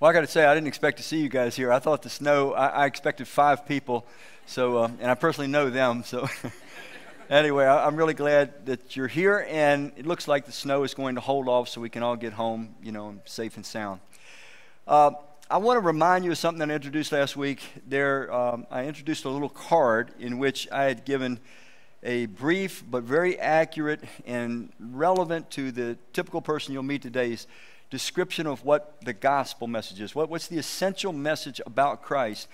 Well, I got to say, I didn't expect to see you guys here. I thought the snow, I, I expected five people, so, uh, and I personally know them, so. anyway, I, am really glad that you're here, and it looks like the snow is going to hold off so we can all get home, you know, safe and sound. Uh, I want to remind you of something that I introduced last week. There, um, I introduced a little card in which I had given a brief but very accurate and relevant to the typical person you'll meet today's description of what the gospel message is. What, what's the essential message about Christ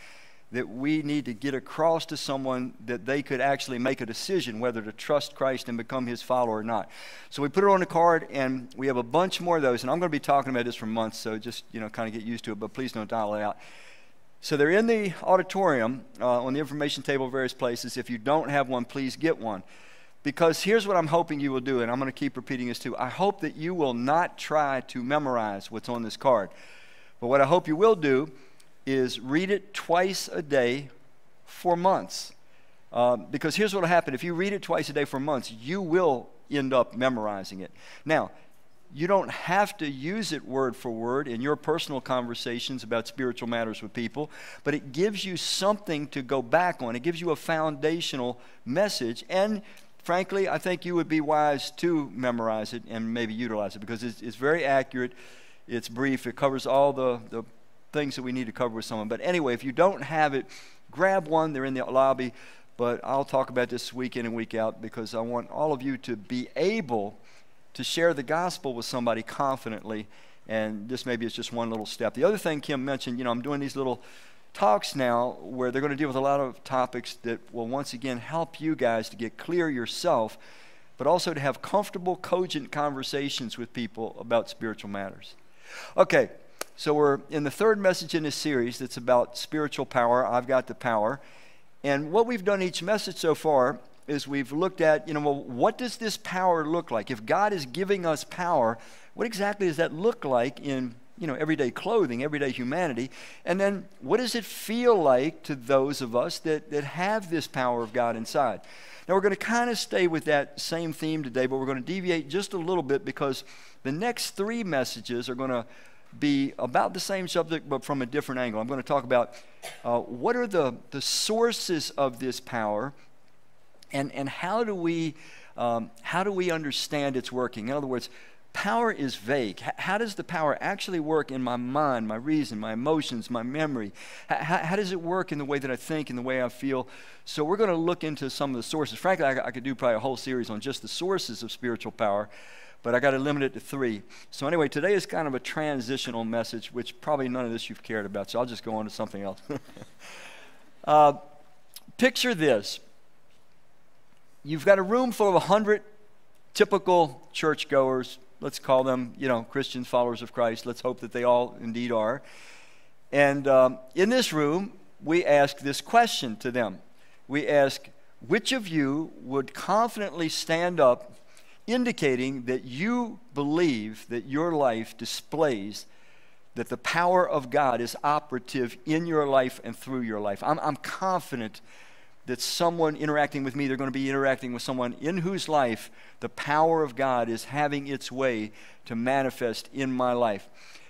that we need to get across to someone that they could actually make a decision whether to trust Christ and become his follower or not. So we put it on a card, and we have a bunch more of those. And I'm going to be talking about this for months, so just you know, kind of get used to it. But please don't dial it out. So they're in the auditorium uh, on the information table, various places. If you don't have one, please get one. Because here's what I'm hoping you will do, and I'm going to keep repeating this too. I hope that you will not try to memorize what's on this card. But what I hope you will do is read it twice a day for months. Um, because here's what will happen if you read it twice a day for months, you will end up memorizing it. Now, you don't have to use it word for word in your personal conversations about spiritual matters with people, but it gives you something to go back on. It gives you a foundational message, and frankly, I think you would be wise to memorize it and maybe utilize it because it's, it's very accurate, it's brief, it covers all the, the things that we need to cover with someone. But anyway, if you don't have it, grab one. They're in the lobby. But I'll talk about this week in and week out because I want all of you to be able to share the gospel with somebody confidently. And this maybe is just one little step. The other thing Kim mentioned, you know, I'm doing these little talks now where they're going to deal with a lot of topics that will once again help you guys to get clear yourself, but also to have comfortable, cogent conversations with people about spiritual matters. Okay, so we're in the third message in this series that's about spiritual power. I've got the power. And what we've done each message so far is we've looked at, you know, well, what does this power look like? If God is giving us power, what exactly does that look like in you know, everyday clothing, everyday humanity. And then what does it feel like to those of us that, that have this power of God inside? Now, we're going to kind of stay with that same theme today, but we're going to deviate just a little bit because the next three messages are going to be about the same subject, but from a different angle. I'm going to talk about uh, what are the, the sources of this power and, and how, do we, um, how do we understand its working? In other words, power is vague. How does the power actually work in my mind, my reason, my emotions, my memory? How, how does it work in the way that I think, in the way I feel? So, we're going to look into some of the sources. Frankly, I, I could do probably a whole series on just the sources of spiritual power, but I got to limit it to three. So, anyway, today is kind of a transitional message, which probably none of this you've cared about, so I'll just go on to something else. uh, picture this you've got a room full of 100 typical churchgoers let's call them, you know, Christians, followers of Christ. Let's hope that they all indeed are. And um, in this room, we ask this question to them. We ask, which of you would confidently stand up, indicating that you believe that your life displays that the power of God is operative in your life and through your life? I'm, I'm confident that someone interacting with me, they're going to be interacting with someone in whose life the power of God is having its way to manifest in my life.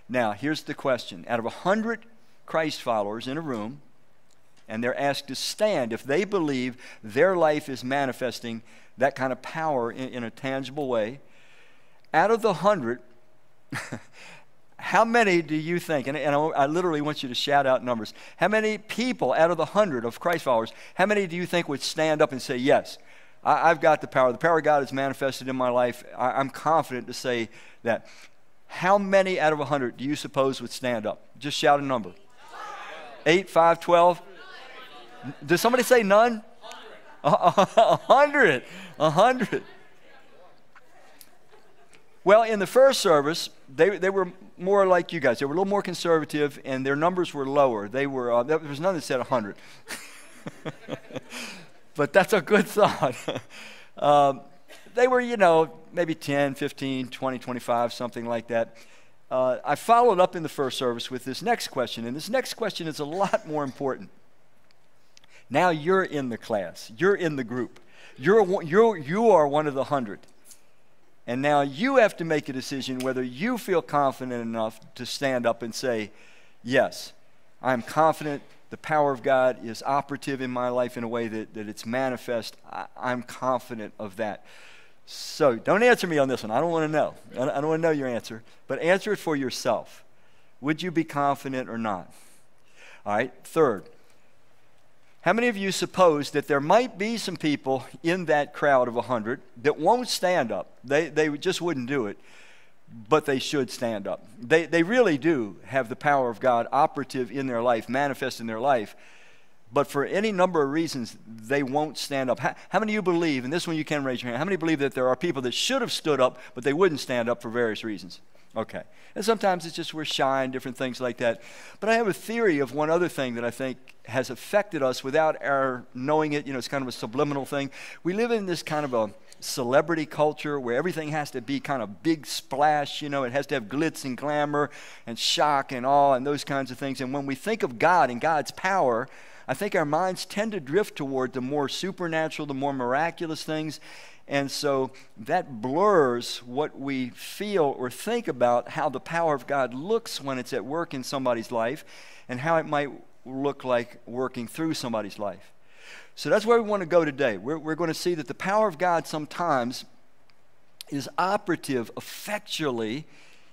Now, here's the question out of 100 Christ followers in a room, and they're asked to stand if they believe their life is manifesting that kind of power in, in a tangible way. Out of the 100, How many do you think, and, and I, I, literally want you to shout out numbers, how many people out of the hundred of Christ followers, how many do you think would stand up and say, Yes, I, have got the power. The power of God is manifested in my life. I, I'm confident to say that. How many out of a hundred do you suppose would stand up? Just shout a number. Eight, five, twelve? Does somebody say none? A hundred. A hundred. Well, in the first service, they, they were more like you guys. They were a little more conservative, and their numbers were lower. They were, uh, there was none that said 100. but that's a good thought. um, they were, you know, maybe 10, 15, 20, 25, something like that. Uh, I followed up in the first service with this next question, and this next question is a lot more important. Now you're in the class, you're in the group, you're, you're, you are one of the hundred. And now you have to make a decision whether you feel confident enough to stand up and say, Yes, I'm confident the power of God is operative in my life in a way that, that it's manifest. I, I'm confident of that. So don't answer me on this one. I don't want to know. I don't want to know your answer, but answer it for yourself. Would you be confident or not? All right, third. How many of you suppose that there might be some people in that crowd of 100 that won't stand up? They, they just wouldn't do it, but they should stand up. They, they really do have the power of God operative in their life, manifest in their life but for any number of reasons, they won't stand up. How, how, many of you believe, and this one you can raise your hand, how many believe that there are people that should have stood up, but they wouldn't stand up for various reasons? Okay. And sometimes it's just we're shy and different things like that. But I have a theory of one other thing that I think has affected us without our knowing it. You know, it's kind of a subliminal thing. We live in this kind of a celebrity culture where everything has to be kind of big splash, you know, it has to have glitz and glamour and shock and awe and those kinds of things. And when we think of God and God's power, I think our minds tend to drift toward the more supernatural, the more miraculous things. And so that blurs what we feel or think about how the power of God looks when it's at work in somebody's life and how it might look like working through somebody's life. So that's where we want to go today. We're, we're going to see that the power of God sometimes is operative effectually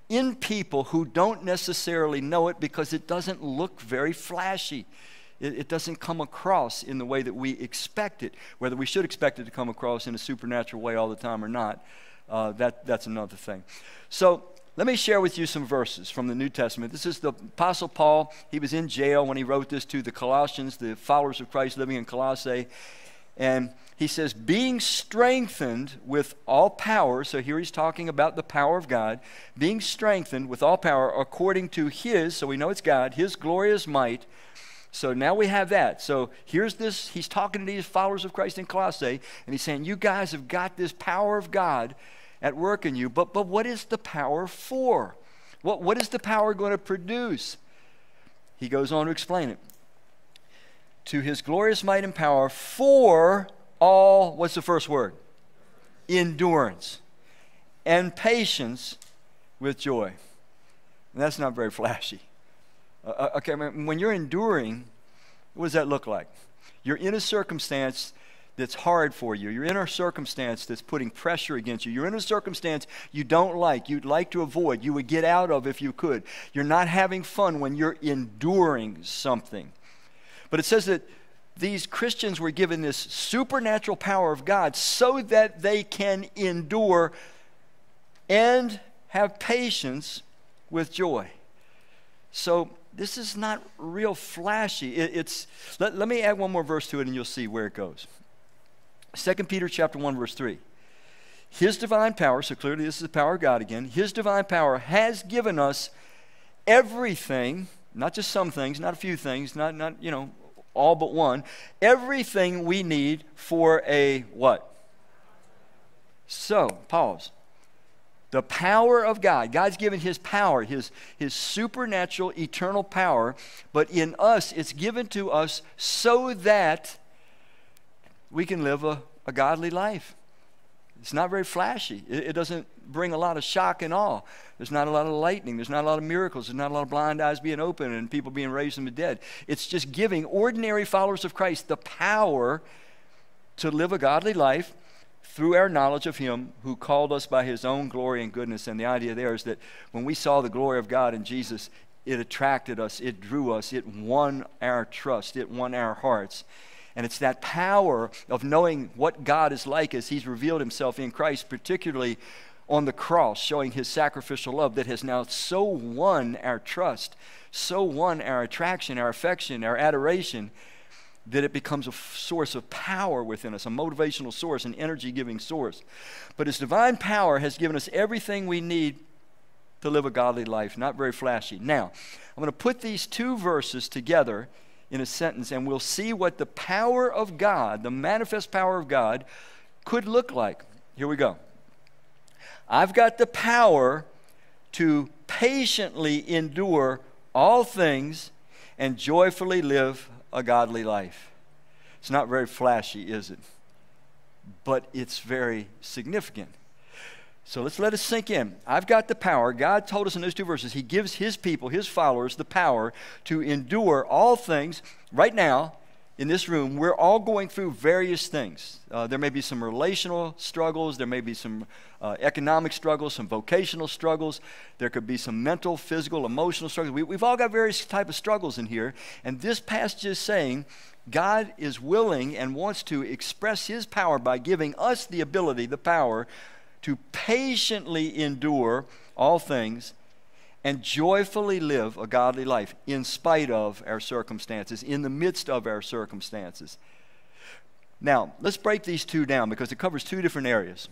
in people who don't necessarily know it because it doesn't look very flashy it, it doesn't come across in the way that we expect it. Whether we should expect it to come across in a supernatural way all the time or not, uh, that, that's another thing. So let me share with you some verses from the New Testament. This is the Apostle Paul. He was in jail when he wrote this to the Colossians, the followers of Christ living in Colossae. And he says, being strengthened with all power. So here he's talking about the power of God. Being strengthened with all power according to his, so we know it's God, his glorious might so now we have that. So here's this, he's talking to these followers of Christ in Colossae, and he's saying, You guys have got this power of God at work in you, but, but what is the power for? What, what is the power going to produce? He goes on to explain it. To his glorious might and power for all, what's the first word? Endurance and patience with joy. And that's not very flashy. Uh, uh okay, when you're enduring, what does that look like? You're in a circumstance that's hard for you. You're in a circumstance that's putting pressure against you. You're in a circumstance you don't like, you'd like to avoid, you would get out of if you could. You're not having fun when you're enduring something. But it says that these Christians were given this supernatural power of God so that they can endure and have patience with joy. So this is not real flashy. It, it's let, let me add one more verse to it and you'll see where it goes. 2 Peter chapter 1 verse 3. His divine power, so clearly this is the power of God again. His divine power has given us everything, not just some things, not a few things, not not, you know, all but one, everything we need for a what? So, pause the power of God. God's given His power, His, His supernatural, eternal power, but in us, it's given to us so that we can live a, a godly life. It's not very flashy. It, it, doesn't bring a lot of shock and awe. There's not a lot of lightning. There's not a lot of miracles. There's not a lot of blind eyes being opened and people being raised from the dead. It's just giving ordinary followers of Christ the power to live a godly life through our knowledge of Him who called us by His own glory and goodness. And the idea there is that when we saw the glory of God in Jesus, it attracted us, it drew us, it won our trust, it won our hearts. And it's that power of knowing what God is like as He's revealed Himself in Christ, particularly on the cross, showing His sacrificial love, that has now so won our trust, so won our attraction, our affection, our adoration, that it becomes a source of power within us, a motivational source, an energy giving source. But His divine power has given us everything we need to live a godly life, not very flashy. Now, I'm going to put these two verses together in a sentence, and we'll see what the power of God, the manifest power of God, could look like. Here we go. I've got the power to patiently endure all things and joyfully live a godly life. It's not very flashy, is it? But it's very significant. So let's let it sink in. I've got the power. God told us in those two verses, He gives His people, His followers, the power to endure all things right now in this room. We're all going through various things. Uh, there may be some relational struggles, there may be some uh, economic struggles, some vocational struggles, there could be some mental, physical, emotional struggles. We, we've all got various type of struggles in here. And this passage is saying, God is willing and wants to express His power by giving us the ability, the power to patiently endure all things and joyfully live a godly life in spite of our circumstances, in the midst of our circumstances. Now, let's break these two down because it covers two different areas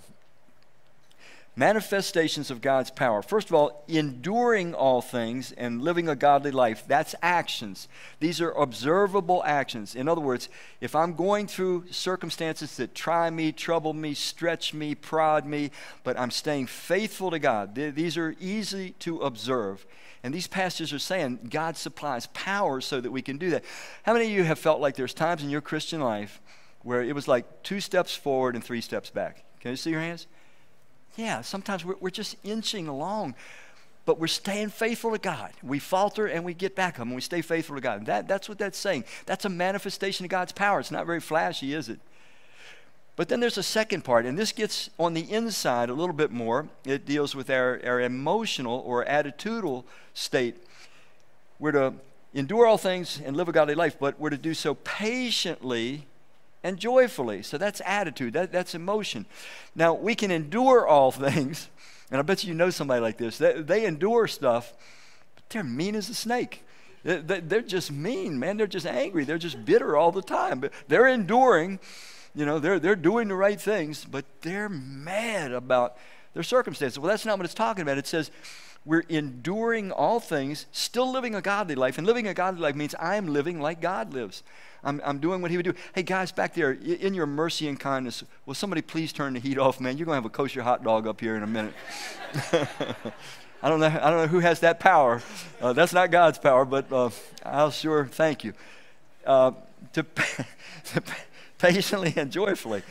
manifestations of God's power. First of all, enduring all things and living a godly life, that's actions. These are observable actions. In other words, if I'm going through circumstances that try me, trouble me, stretch me, prod me, but I'm staying faithful to God, these are easy to observe. And these passages are saying God supplies power so that we can do that. How many of you have felt like there's times in your Christian life where it was like two steps forward and three steps back? Can you see your hands? Yeah, sometimes we're, we're just inching along, but we're staying faithful to God. We falter and we get back up and we stay faithful to God. That, that's what that's saying. That's a manifestation of God's power. It's not very flashy, is it? But then there's a second part, and this gets on the inside a little bit more. It deals with our, our emotional or attitudinal state. We're to endure all things and live a godly life, but we're to do so patiently and joyfully. So that's attitude, that, that's emotion. Now, we can endure all things, and I bet you know somebody like this. They, they endure stuff, but they're mean as a snake. They they're just mean, man. They're just angry. They're just bitter all the time. But they're enduring, you know, they're, they're doing the right things, but they're mad about their circumstances. Well, that's not what it's talking about. It says, we're enduring all things, still living a godly life. And living a godly life means I'm living like God lives. I'm, I'm doing what he would do. Hey, guys, back there, in your mercy and kindness, will somebody please turn the heat off, man? You're going to have a kosher hot dog up here in a minute. I don't know, I don't know who has that power. Uh, that's not God's power, but uh, I'll sure thank you. Uh, to, to patiently and joyfully.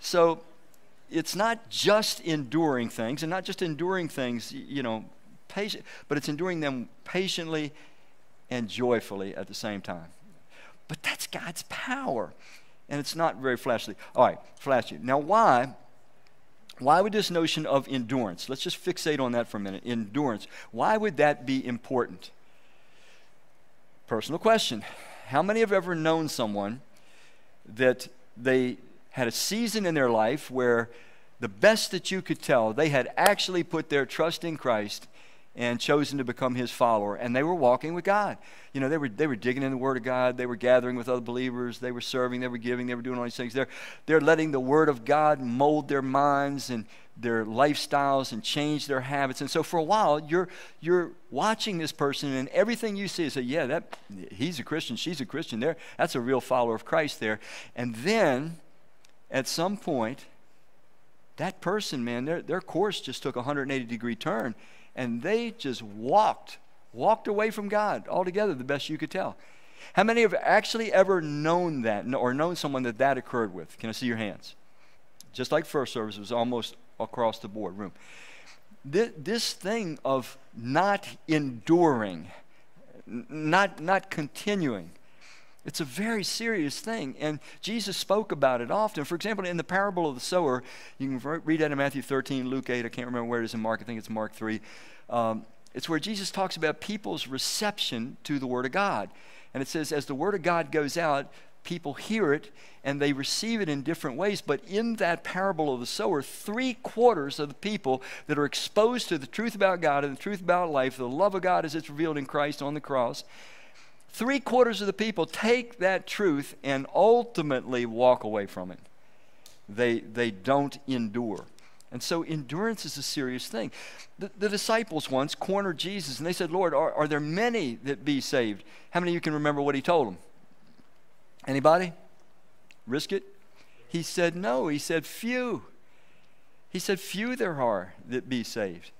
So it's not just enduring things, and not just enduring things, you know, patient, but it's enduring them patiently and joyfully at the same time. But that's God's power. And it's not very flashy. All right, flashy. Now, why? Why would this notion of endurance, let's just fixate on that for a minute, endurance, why would that be important? Personal question. How many have ever known someone that they had a season in their life where the best that you could tell, they had actually put their trust in Christ and chosen to become his follower. And they were walking with God. You know, they were, they were digging in the Word of God. They were gathering with other believers. They were serving. They were giving. They were doing all these things. They're, they're letting the Word of God mold their minds and their lifestyles and change their habits. And so for a while, you're, you're watching this person, and everything you see is say, yeah, that, he's a Christian. She's a Christian. There, that's a real follower of Christ there. And then at some point, that person, man, their, their course just took a 180 degree turn and they just walked, walked away from God altogether, the best you could tell. How many have actually ever known that or known someone that that occurred with? Can I see your hands? Just like first service, it was almost across the board room. This, this thing of not enduring, not, not continuing, it's a very serious thing. And Jesus spoke about it often. For example, in the parable of the sower, you can read that in Matthew 13, Luke 8, I can't remember where it is in Mark, I think it's Mark 3. Um, it's where Jesus talks about people's reception to the Word of God. And it says, as the Word of God goes out, people hear it and they receive it in different ways. But in that parable of the sower, three quarters of the people that are exposed to the truth about God and the truth about life, the love of God as it's revealed in Christ on the cross, Three quarters of the people take that truth and ultimately walk away from it. They, they don't endure. And so endurance is a serious thing. The, the, disciples once cornered Jesus and they said, Lord, are, are there many that be saved? How many of you can remember what he told them? Anybody? Risk it? He said, No. He said, Few. He said, Few there are that be saved.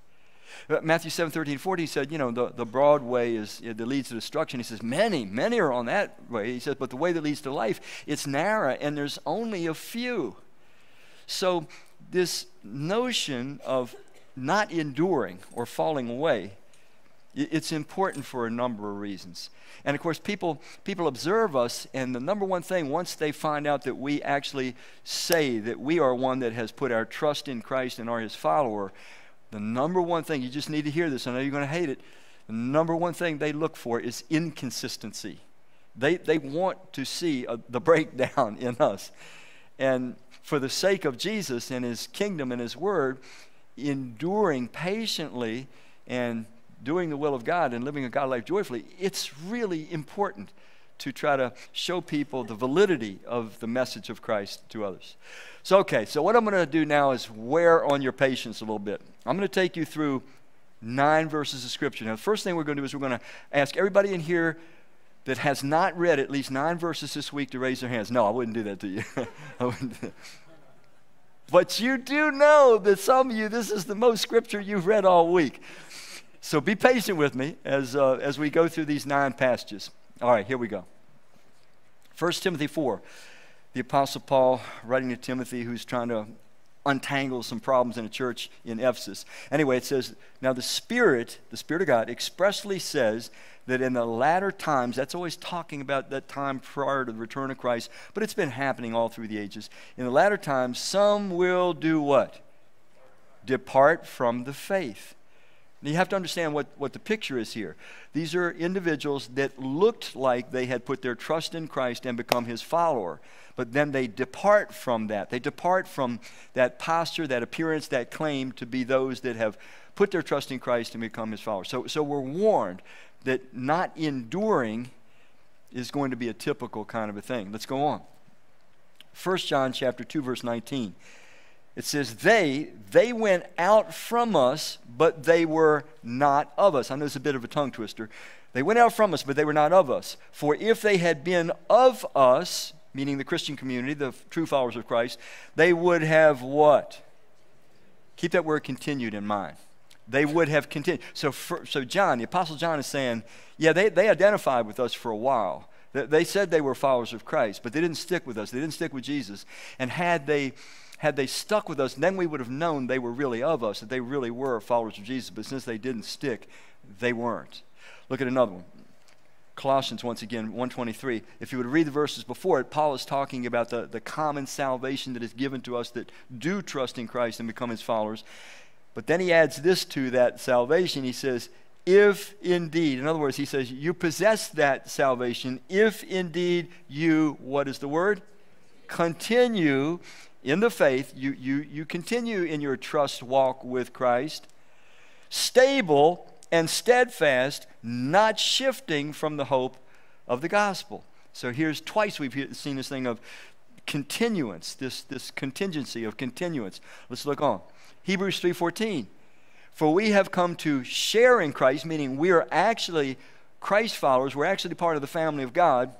Uh, Matthew 7, 13, 14, he said, you know, the, the broad way is that leads to destruction. He says, many, many are on that way. He says, but the way that leads to life, it's narrow and there's only a few. So this notion of not enduring or falling away, it's important for a number of reasons. And of course, people, people observe us, and the number one thing, once they find out that we actually say that we are one that has put our trust in Christ and are his follower, the number one thing, you just need to hear this, I know you're going to hate it. The number one thing they look for is inconsistency. They, they want to see a, the breakdown in us. And for the sake of Jesus and his kingdom and his word, enduring patiently and doing the will of God and living a God life joyfully, it's really important to try to show people the validity of the message of Christ to others. So, okay, so what I'm going to do now is wear on your patience a little bit. I'm going to take you through nine verses of Scripture. Now, the first thing we're going to do is we're going to ask everybody in here that has not read at least nine verses this week to raise their hands. No, I wouldn't do that to you. but you do know that some of you, this is the most Scripture you've read all week. So be patient with me as, uh, as we go through these nine passages. All right, here we go. 1 Timothy 4, the Apostle Paul writing to Timothy, who's trying to untangle some problems in a church in Ephesus. Anyway, it says, Now the Spirit, the Spirit of God, expressly says that in the latter times, that's always talking about that time prior to the return of Christ, but it's been happening all through the ages. In the latter times, some will do what? Depart from the faith you have to understand what, what the picture is here. These are individuals that looked like they had put their trust in Christ and become his follower. But then they depart from that. They depart from that posture, that appearance, that claim to be those that have put their trust in Christ and become his followers. So, so we're warned that not enduring is going to be a typical kind of a thing. Let's go on. 1 John chapter 2 verse 19 it says they they went out from us but they were not of us. I know it's a bit of a tongue twister. They went out from us but they were not of us. For if they had been of us meaning the christian community the true followers of christ they would have what? Keep that word continued in mind. They would have continued so for, so john the apostle john is saying yeah they, they identified with us for a while. They said they were followers of christ but they didn't stick with us. They didn't stick with jesus. And had they had they stuck with us, then we would have known they were really of us, that they really were followers of Jesus. But since they didn't stick, they weren't. Look at another one. Colossians, once again, 123. If you would read the verses before it, Paul is talking about the, the common salvation that is given to us that do trust in Christ and become his followers. But then he adds this to that salvation. He says, if indeed, in other words, he says, you possess that salvation, if indeed you, what is the word? Continue in the faith, you, you, you continue in your trust walk with Christ, stable and steadfast, not shifting from the hope of the gospel. So here's twice we've seen this thing of continuance, this, this contingency of continuance. Let's look on. Hebrews 3:14. For we have come to share in Christ, meaning we are actually Christ followers, we're actually part of the family of God.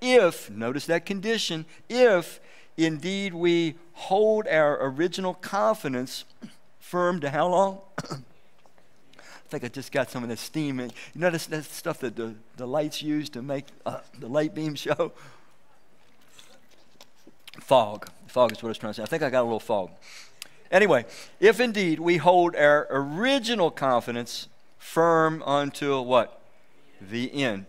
If, notice that condition, if Indeed, we hold our original confidence firm to how long? I think I just got some of the steam. In. You know that stuff that the, the lights use to make uh, the light beam show? Fog. Fog is what I was trying to say. I think I got a little fog. Anyway, if indeed we hold our original confidence firm until what? The end.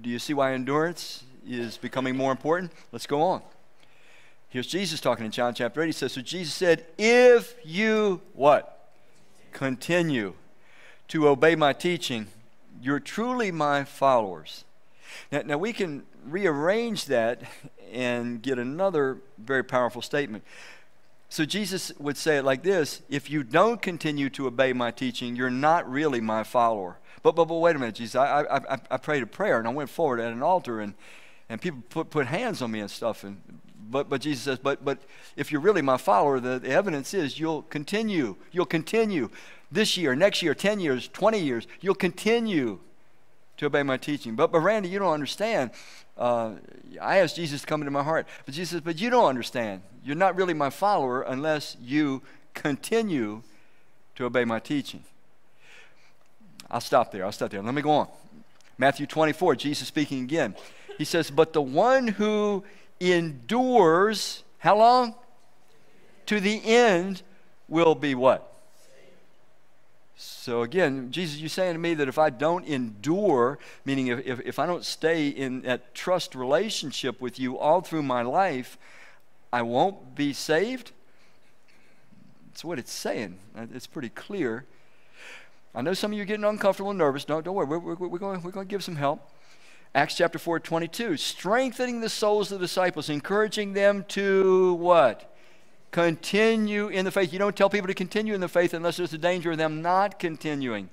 Do you see why endurance is becoming more important? Let's go on. Here's Jesus talking in John chapter 8. He says, So Jesus said, If you what? Continue to obey my teaching, you're truly my followers. Now, now we can rearrange that and get another very powerful statement. So Jesus would say it like this If you don't continue to obey my teaching, you're not really my follower. But, but, but wait a minute, Jesus. I, I, I prayed a prayer and I went forward at an altar and, and people put, put hands on me and stuff. And but, but Jesus says, but, but if you're really my follower, the, the evidence is you'll continue. You'll continue this year, next year, 10 years, 20 years. You'll continue to obey my teaching. But, but Randy, you don't understand. Uh, I asked Jesus to come into my heart. But Jesus says, but you don't understand. You're not really my follower unless you continue to obey my teaching. I'll stop there. I'll stop there. Let me go on. Matthew 24, Jesus speaking again. He says, But the one who endures how long? to the end will be what? So again, Jesus, you're saying to me that if I don't endure, meaning if, if, if, I don't stay in that trust relationship with you all through my life, I won't be saved? That's what it's saying. It's pretty clear. I know some of you are getting uncomfortable and nervous. Don't, don't worry, we're, we're, we're, going, we're going to give some help. Acts chapter 4, 22. Strengthening the souls of the disciples, encouraging them to what? Continue in the faith. You don't tell people to continue in the faith unless there's a danger of them not continuing.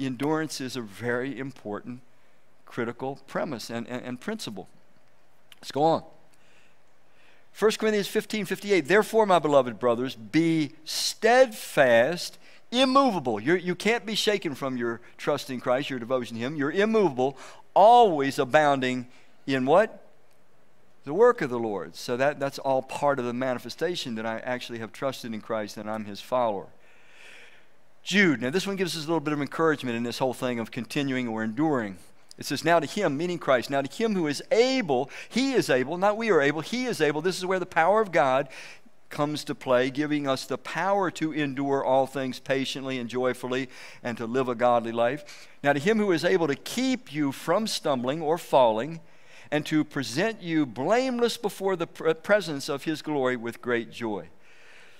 Endurance is a very important, critical premise and, and, and principle. Let's go on. 1 Corinthians 15 58. Therefore, my beloved brothers, be steadfast, immovable. You're, you can not be shaken from your trust in Christ, your devotion to Him. You're immovable, always abounding in what? the work of the Lord. So that, that's all part of the manifestation that I actually have trusted in Christ and I'm his follower. Jude, now this one gives us a little bit of encouragement in this whole thing of continuing or enduring. It says, Now to him, meaning Christ, now to him who is able, he is able, not we are able, he is able. This is where the power of God comes to play, giving us the power to endure all things patiently and joyfully and to live a godly life. Now to him who is able to keep you from stumbling or falling and to present you blameless before the presence of his glory with great joy.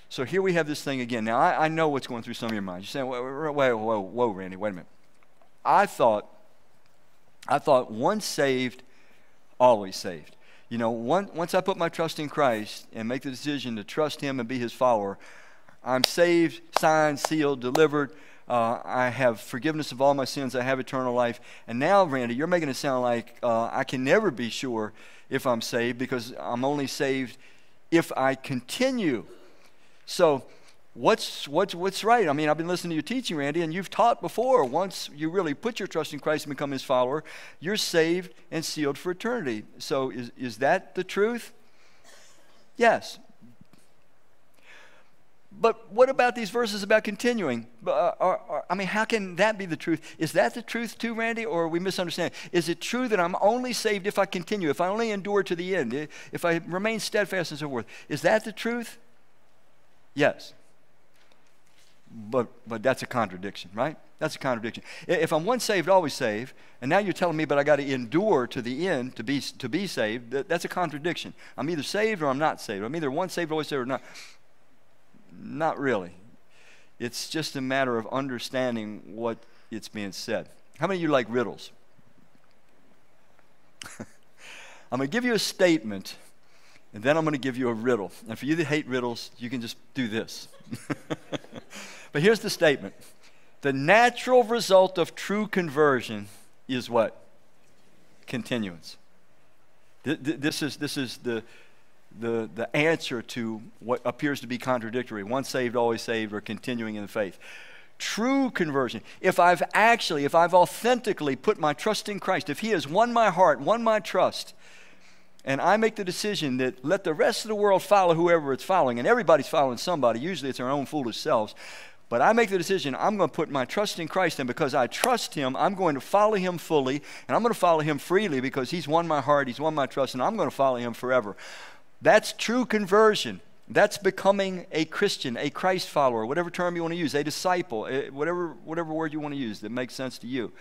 So here we have this thing again. Now, I, I know what's going through some of your minds. You're saying, whoa, whoa, whoa, whoa, Randy, wait a minute. I thought, I thought once saved, always saved. You know, once I put my trust in Christ and make the decision to trust him and be his follower, I'm saved, signed, sealed, delivered. Uh, I have forgiveness of all my sins. I have eternal life. And now, Randy, you're making it sound like uh, I can never be sure if I'm saved because I'm only saved if I continue. So, what's, what's, what's right? I mean, I've been listening to your teaching, Randy, and you've taught before. Once you really put your trust in Christ and become his follower, you're saved and sealed for eternity. So, is, is that the truth? Yes. But what about these verses about continuing? Uh, are, are, I mean, how can that be the truth? Is that the truth too, Randy, or are we misunderstand? Is it true that I'm only saved if I continue, if I only endure to the end, if I remain steadfast and so forth? Is that the truth? Yes. But, but that's a contradiction, right? That's a contradiction. If I'm once saved, always saved, and now you're telling me, but I got to endure to the end to be, to be saved, that's a contradiction. I'm either saved or I'm not saved. I'm either once saved, always saved, or not. Not really. It's just a matter of understanding what it's being said. How many of you like riddles? I'm going to give you a statement, and then I'm going to give you a riddle. And for you that hate riddles, you can just do this. but here's the statement The natural result of true conversion is what? Continuance. This is, this is the, the, the answer to what appears to be contradictory once saved, always saved, or continuing in the faith. True conversion, if I've actually, if I've authentically put my trust in Christ, if He has won my heart, won my trust, and I make the decision that let the rest of the world follow whoever it's following, and everybody's following somebody, usually it's our own foolish selves. But I make the decision, I'm going to put my trust in Christ, and because I trust Him, I'm going to follow Him fully, and I'm going to follow Him freely because He's won my heart, He's won my trust, and I'm going to follow Him forever. That's true conversion. That's becoming a Christian, a Christ follower, whatever term you want to use, a disciple, eh, whatever, whatever word you want to use that makes sense to you.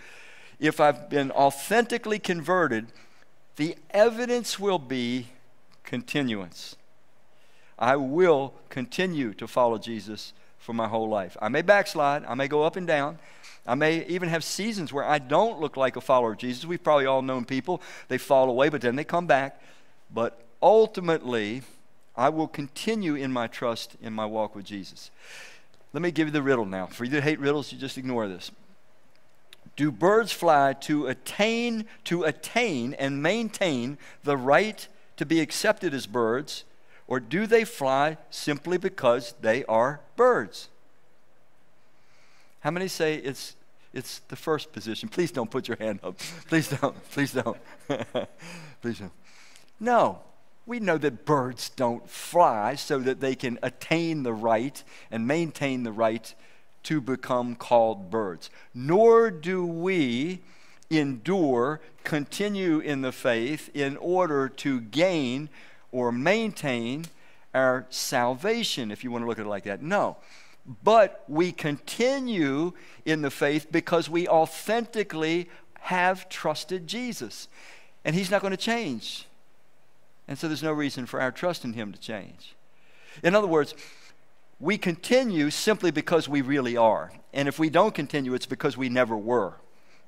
If I've been authentically converted, the evidence will be continuance. I will continue to follow Jesus for my whole life. I may backslide, I may go up and down. I may even have seasons where I don't look like a follower of Jesus. We've probably all known people, they fall away, but then they come back. But ultimately, I will continue in my trust in my walk with Jesus. Let me give you the riddle now. For you that hate riddles, you just ignore this. Do birds fly to attain to attain and maintain the right to be accepted as birds, or do they fly simply because they are birds? How many say it's it's the first position? Please don't put your hand up. Please don't. Please don't. Please don't. No, we know that birds don't fly so that they can attain the right and maintain the right to become called birds. Nor do we endure, continue in the faith in order to gain or maintain our salvation, if you want to look at it like that. No. But we continue in the faith because we authentically have trusted Jesus. And He's not going to change. And so there's no reason for our trust in Him to change. In other words, we continue simply because we really are. And if we don't continue, it's because we never were.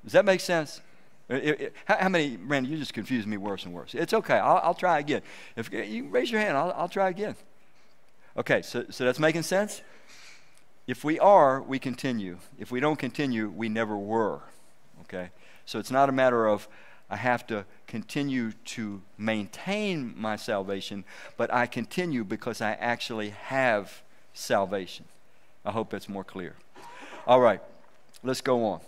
Does that make sense? It, it, how, how, many, Randy, you just confuse me worse and worse. It's okay. I'll, I'll try again. If eh, you raise your hand, I'll, I'll try again. Okay, so, so that's making sense? If we are, we continue. If we don't continue, we never were. Okay? So it's not a matter of I have to continue to maintain my salvation, but I continue because I actually have salvation. I hope that's more clear. All right, let's go on.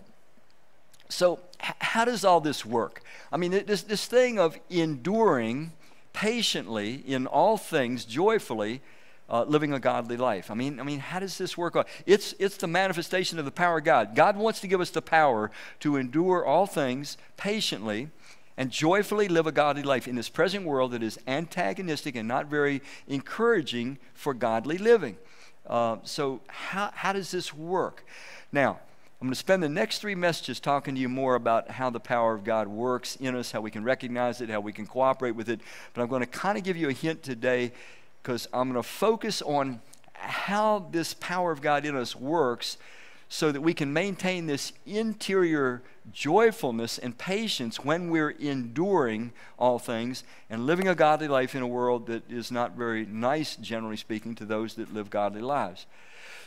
So, how does all this work? I mean, this, this thing of enduring patiently in all things, joyfully, uh, living a godly life. I mean, I mean, how does this work? It's, it's the manifestation of the power of God. God wants to give us the power to endure all things patiently and joyfully live a godly life in this present world that is antagonistic and not very encouraging for godly living. Uh, so, how, how does this work? Now, I'm going to spend the next three messages talking to you more about how the power of God works in us, how we can recognize it, how we can cooperate with it. But I'm going to kind of give you a hint today because I'm going to focus on how this power of God in us works so that we can maintain this interior joyfulness and patience when we're enduring all things and living a godly life in a world that is not very nice, generally speaking, to those that live godly lives.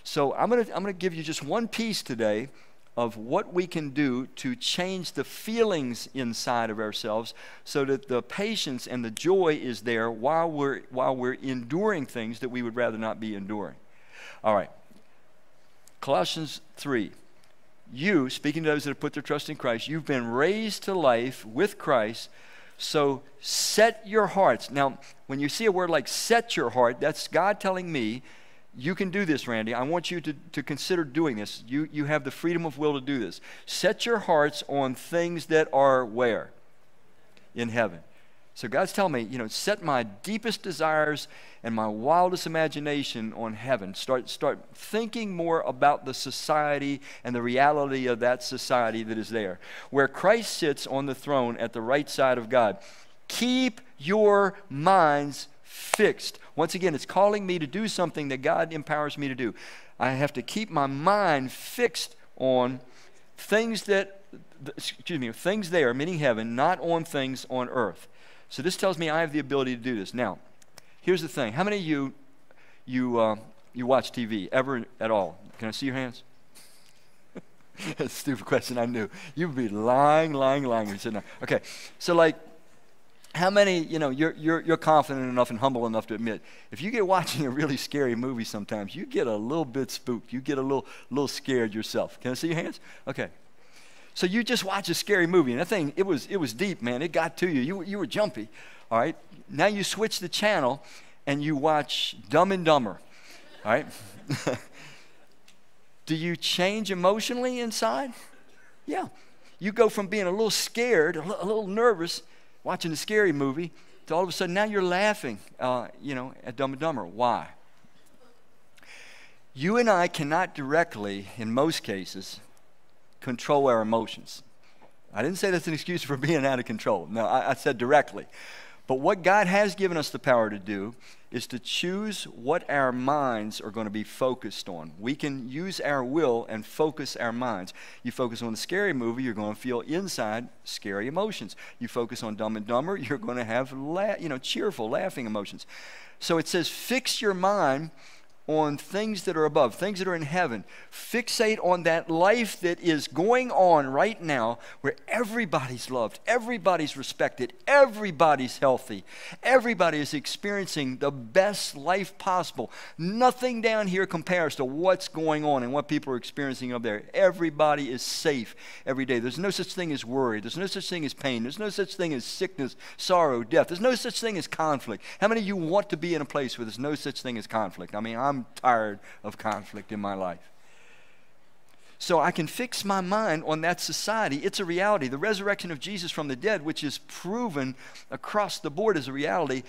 So I'm going to I'm going to give you just one piece today of what we can do to change the feelings inside of ourselves so that the patience and the joy is there while we're while we're enduring things that we would rather not be enduring. All right. Colossians 3. You, speaking to those that have put their trust in Christ, you've been raised to life with Christ. So set your hearts. Now, when you see a word like set your heart, that's God telling me you can do this, Randy. I want you to, to consider doing this. You, you have the freedom of will to do this. Set your hearts on things that are where? In heaven. So God's telling me, you know, set my deepest desires and my wildest imagination on heaven. Start, start thinking more about the society and the reality of that society that is there, where Christ sits on the throne at the right side of God. Keep your minds fixed. Once again, it's calling me to do something that God empowers me to do. I have to keep my mind fixed on things that, excuse me, things there, meaning heaven, not on things on earth. So this tells me I have the ability to do this. Now, here's the thing. How many of you, you, uh, you watch TV ever at all? Can I see your hands? That's a stupid question, I knew. You'd be lying, lying, lying. Okay, so like, how many, you know, you're, you're, you're confident enough and humble enough to admit, if you get watching a really scary movie sometimes, you get a little bit spooked. You get a little, little scared yourself. Can I see your hands? Okay. So you just watch a scary movie, and that thing, it was, it was deep, man. It got to you. You, you were jumpy. All right. Now you switch the channel and you watch Dumb and Dumber. All right. Do you change emotionally inside? Yeah. You go from being a little scared, a little nervous, watching a scary movie, to all of a sudden now you're laughing, uh, you know, at Dumb and Dumber. Why? You and I cannot directly, in most cases, control our emotions. I didn't say that's an excuse for being out of control. No, I, I said directly. But what God has given us the power to do is to choose what our minds are going to be focused on. We can use our will and focus our minds. You focus on the scary movie, you're going to feel inside scary emotions. You focus on Dumb and Dumber, you're going to have la- you know cheerful, laughing emotions. So it says, fix your mind on things that are above, things that are in heaven. Fixate on that life that is going on right now where everybody's loved, everybody's respected, everybody's healthy, everybody is experiencing the best life possible. Nothing down here compares to what's going on and what people are experiencing up there. Everybody is safe every day. There's no such thing as worry, there's no such thing as pain, there's no such thing as sickness, sorrow, death, there's no such thing as conflict. How many of you want to be in a place where there's no such thing as conflict? I mean, I'm I'm tired of conflict in my life. So I can fix my mind on that society. It's a reality. The resurrection of Jesus from the dead, which is proven across the board as a reality,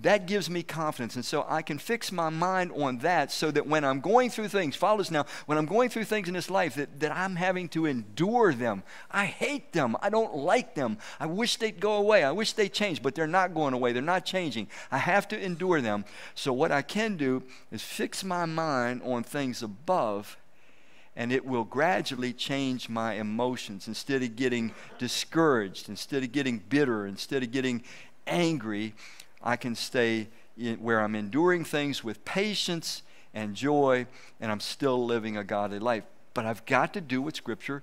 that gives me confidence. And so I can fix my mind on that so that when I'm going through things, follow this now, when I'm going through things in this life that, that I'm having to endure them. I hate them. I don't like them. I wish they'd go away. I wish they'd change, but they're not going away. They're not changing. I have to endure them. So what I can do is fix my mind on things above and it will gradually change my emotions. Instead of getting discouraged, instead of getting bitter, instead of getting angry, I can stay in, where I'm enduring things with patience and joy, and I'm still living a godly life. But I've got to do what Scripture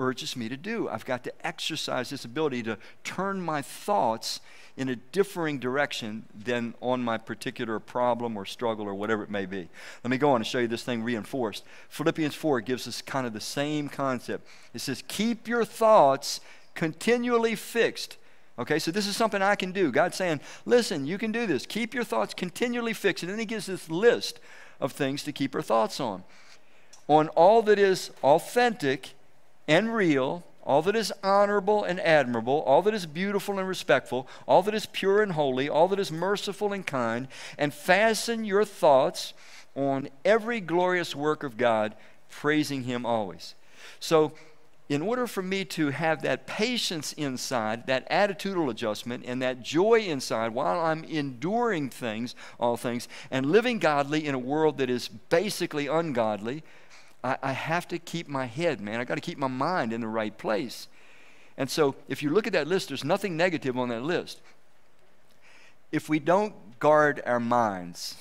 urges me to do. I've got to exercise this ability to turn my thoughts in a differing direction than on my particular problem or struggle or whatever it may be. Let me go on and show you this thing reinforced. Philippians 4 gives us kind of the same concept. It says, Keep your thoughts continually fixed. Okay, so this is something I can do. God's saying, Listen, you can do this. Keep your thoughts continually fixed. And then He gives this list of things to keep our thoughts on. On all that is authentic and real all that is honorable and admirable, all that is beautiful and respectful, all that is pure and holy, all that is merciful and kind, and fasten your thoughts on every glorious work of God, praising Him always. So, in order for me to have that patience inside, that attitudinal adjustment, and that joy inside while I'm enduring things, all things, and living godly in a world that is basically ungodly, I, I have to keep my head, man. I got to keep my mind in the right place. And so, if you look at that list, there's nothing negative on that list. If we don't guard our minds,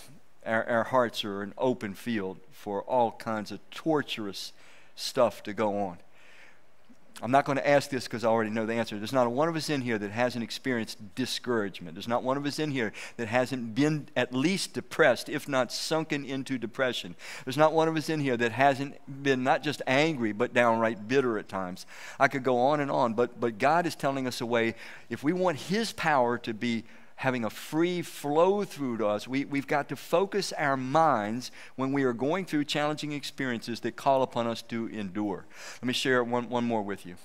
our, our hearts are an open field for all kinds of torturous stuff to go on. I'm not going to ask this because I already know the answer. There's not one of us in here that hasn't experienced discouragement. There's not one of us in here that hasn't been at least depressed, if not sunken into depression. There's not one of us in here that hasn't been not just angry, but downright bitter at times. I could go on and on, but, but God is telling us a way, if we want His power to be having a free flow through to us. We, we've got to focus our minds when we are going through challenging experiences that call upon us to endure. Let me share one, one more with you.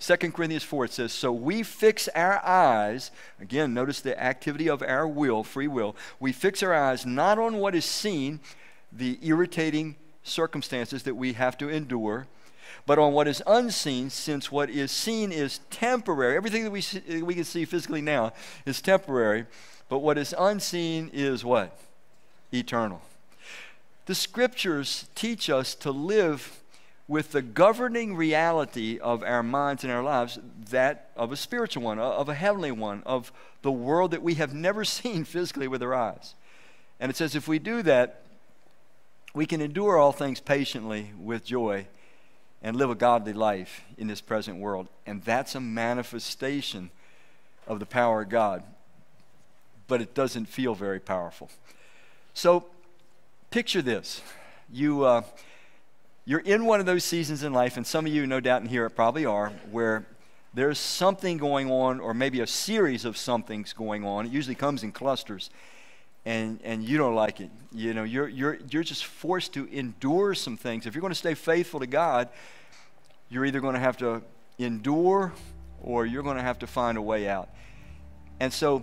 2 Corinthians 4, it says, So we fix our eyes, again, notice the activity of our will, free will. We fix our eyes not on what is seen, the irritating circumstances that we have to endure, but on what is unseen, since what is seen is temporary. Everything that we, see, we can see physically now is temporary, but what is unseen is what? Eternal. The scriptures teach us to live with the governing reality of our minds and our lives, that of a spiritual one, of a heavenly one, of the world that we have never seen physically with our eyes. And it says if we do that, we can endure all things patiently with joy and live a godly life in this present world. And that's a manifestation of the power of God. But it doesn't feel very powerful. So picture this. You, uh, you're in one of those seasons in life, and some of you, no doubt, in here probably are, where there's something going on, or maybe a series of somethings going on. It usually comes in clusters and, and you don't like it. You know, you're, you're, you're just forced to endure some things. If you're going to stay faithful to God, you're either going to have to endure or you're going to have to find a way out. And so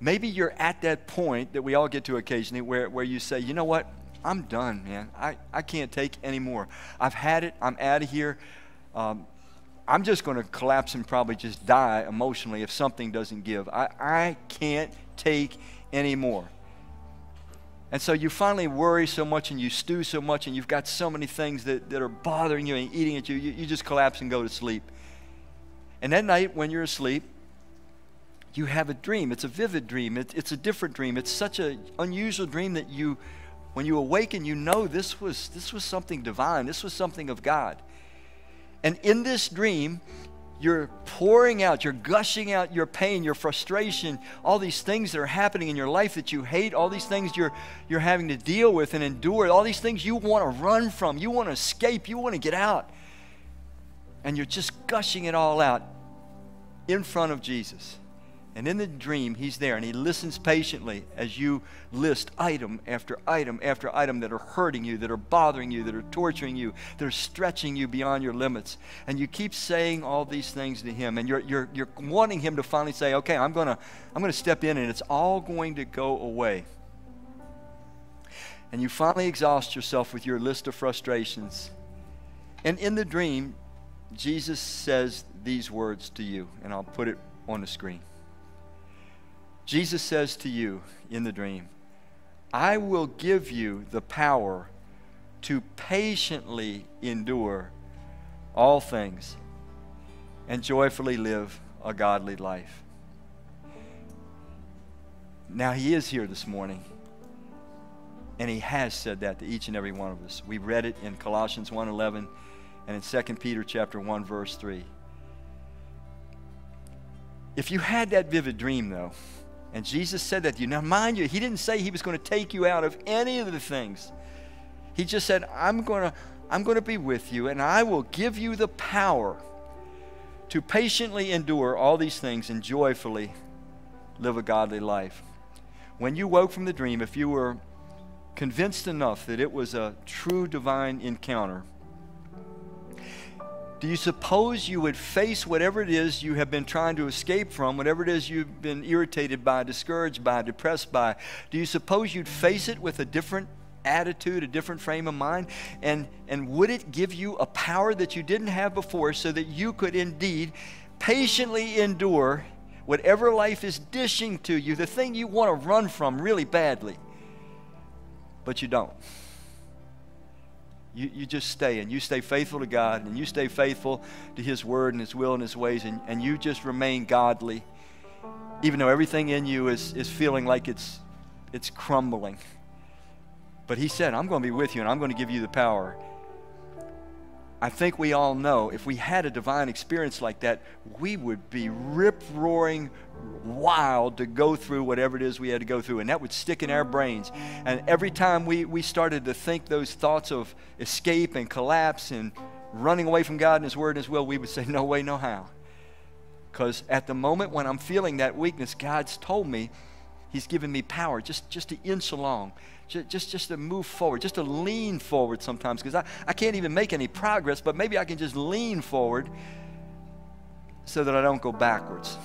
maybe you're at that point that we all get to occasionally where, where you say, you know what? I'm done, man. I, I can't take anymore. I've had it. I'm out of here. Um, I'm just going to collapse and probably just die emotionally if something doesn't give. I, I can't take anymore. And so you finally worry so much and you stew so much and you've got so many things that, that are bothering you and eating at you, you, you just collapse and go to sleep. And that night when you're asleep, you have a dream. It's a vivid dream. It, it's a different dream. It's such an unusual dream that you, when you awaken, you know this was, this was something divine. This was something of God. And in this dream, you're pouring out, you're gushing out your pain, your frustration, all these things that are happening in your life that you hate, all these things you're, you're having to deal with and endure, all these things you want to run from, you want to escape, you want to get out. And you're just gushing it all out in front of Jesus. And in the dream, he's there and he listens patiently as you list item after item after item that are hurting you, that are bothering you, that are torturing you, that are stretching you beyond your limits. And you keep saying all these things to him and you're, you're, you're wanting him to finally say, okay, I'm going to I'm going to step in and it's all going to go away. And you finally exhaust yourself with your list of frustrations. And in the dream, Jesus says these words to you, and I'll put it on the screen. Jesus says to you in the dream, I will give you the power to patiently endure all things and joyfully live a godly life. Now, He is here this morning, and He has said that to each and every one of us. We read it in Colossians 1.11 and in 2 Peter chapter 1, verse 3. If you had that vivid dream, though, and Jesus said that to you. Now, mind you, he didn't say he was going to take you out of any of the things. He just said, I'm going to, I'm going to be with you, and I will give you the power to patiently endure all these things and joyfully live a godly life. When you woke from the dream, if you were convinced enough that it was a true divine encounter, do you suppose you would face whatever it is you have been trying to escape from, whatever it is you've been irritated by, discouraged by, depressed by? Do you suppose you'd face it with a different attitude, a different frame of mind? And, and would it give you a power that you didn't have before so that you could indeed patiently endure whatever life is dishing to you, the thing you want to run from really badly, but you don't? You, you just stay and you stay faithful to God and you stay faithful to His Word and His will and His ways and, and you just remain godly, even though everything in you is, is feeling like it's, it's crumbling. But He said, I'm going to be with you and I'm going to give you the power. I think we all know if we had a divine experience like that, we would be rip roaring wild to go through whatever it is we had to go through. And that would stick in our brains. And every time we, we started to think those thoughts of escape and collapse and running away from God and His Word and His will, we would say, No way, no how. Because at the moment when I'm feeling that weakness, God's told me He's given me power just, just to inch along just, just, to move forward, just to lean forward sometimes, because I, I can't even make any progress, but maybe I can just lean forward so that I don't go backwards.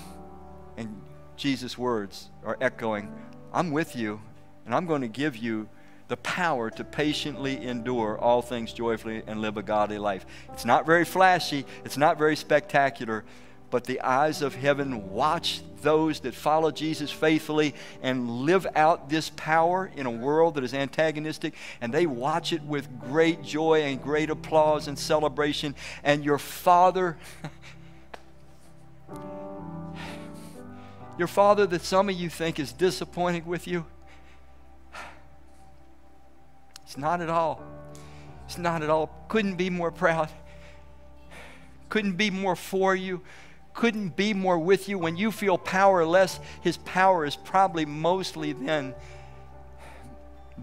And Jesus' words are echoing I'm with you, and I'm going to give you the power to patiently endure all things joyfully and live a godly life. It's not very flashy, it's not very spectacular, but the eyes of heaven watch those that follow Jesus faithfully and live out this power in a world that is antagonistic, and they watch it with great joy and great applause and celebration. And your Father, your Father that some of you think is disappointed with you, it's not at all. It's not at all. Couldn't be more proud. Couldn't be more for you couldn't be more with you. When you feel powerless, his power is probably mostly then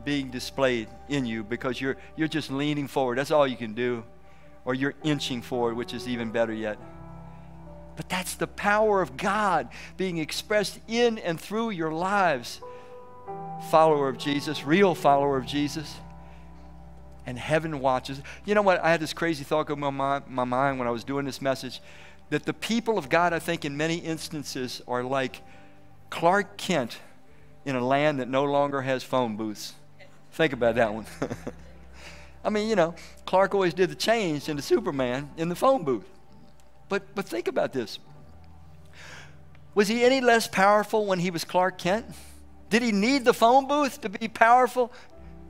being displayed in you because you're, you're just leaning forward. That's all you can do. Or you're inching forward, which is even better yet. But that's the power of God being expressed in and through your lives. Follower of Jesus, real follower of Jesus. And heaven watches. You know what? I had this crazy thought go my, my mind when I was doing this message that the people of God, I think, in many instances, are like Clark Kent in a land that no longer has phone booths. Think about that one. I mean, you know, Clark always did the change into Superman in the phone booth. But, but think about this. Was he any less powerful when he was Clark Kent? Did he need the phone booth to be powerful?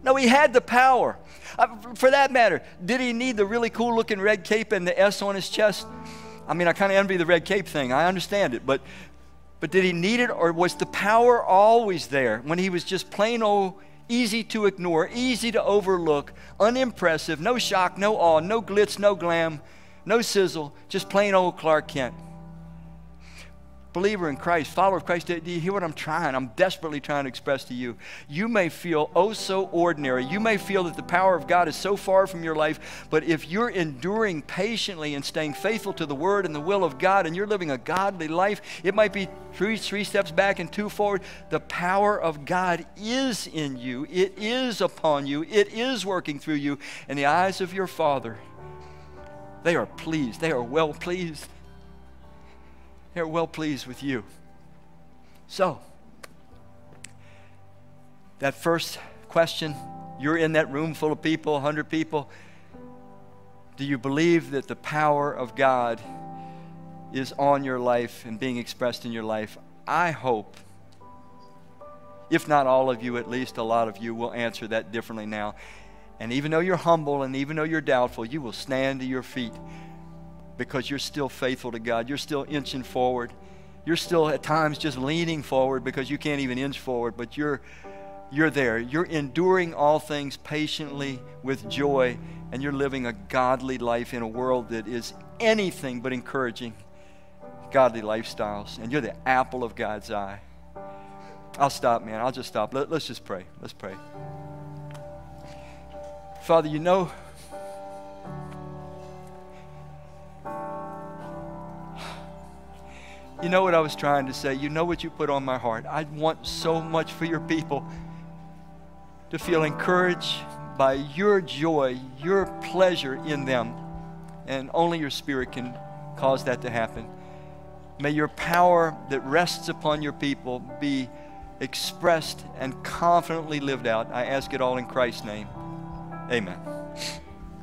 No, he had the power. Uh, for that matter, did he need the really cool looking red cape and the S on his chest? I mean, I kind of envy the red cape thing. I understand it, but but did he need it or was the power always there when he was just plain old easy to ignore, easy to overlook, unimpressive, no shock, no awe, no glitz, no glam, no sizzle, just plain old Clark Kent? Believer in Christ, follower of Christ, do you hear what I'm trying? I'm desperately trying to express to you. You may feel oh so ordinary. You may feel that the power of God is so far from your life, but if you're enduring patiently and staying faithful to the Word and the will of God and you're living a godly life, it might be three, three steps back and two forward. The power of God is in you, it is upon you, it is working through you, and the eyes of your Father. They are pleased. They are well pleased. They're well pleased with you. So, that first question you're in that room full of people, 100 people. Do you believe that the power of God is on your life and being expressed in your life? I hope, if not all of you, at least a lot of you will answer that differently now. And even though you're humble and even though you're doubtful, you will stand to your feet because you're still faithful to God. You're still inching forward. You're still at times just leaning forward because you can't even inch forward, but you're you're there. You're enduring all things patiently with joy, and you're living a godly life in a world that is anything but encouraging godly lifestyles. And you're the apple of God's eye. I'll stop, man. I'll just stop. Let, us just pray. Let's pray. Father, you know You know what I was trying to say. You know what you put on my heart. I want so much for your people to feel encouraged by your joy, your pleasure in them. And only your Spirit can cause that to happen. May your power that rests upon your people be expressed and confidently lived out. I ask it all in Christ's name. Amen.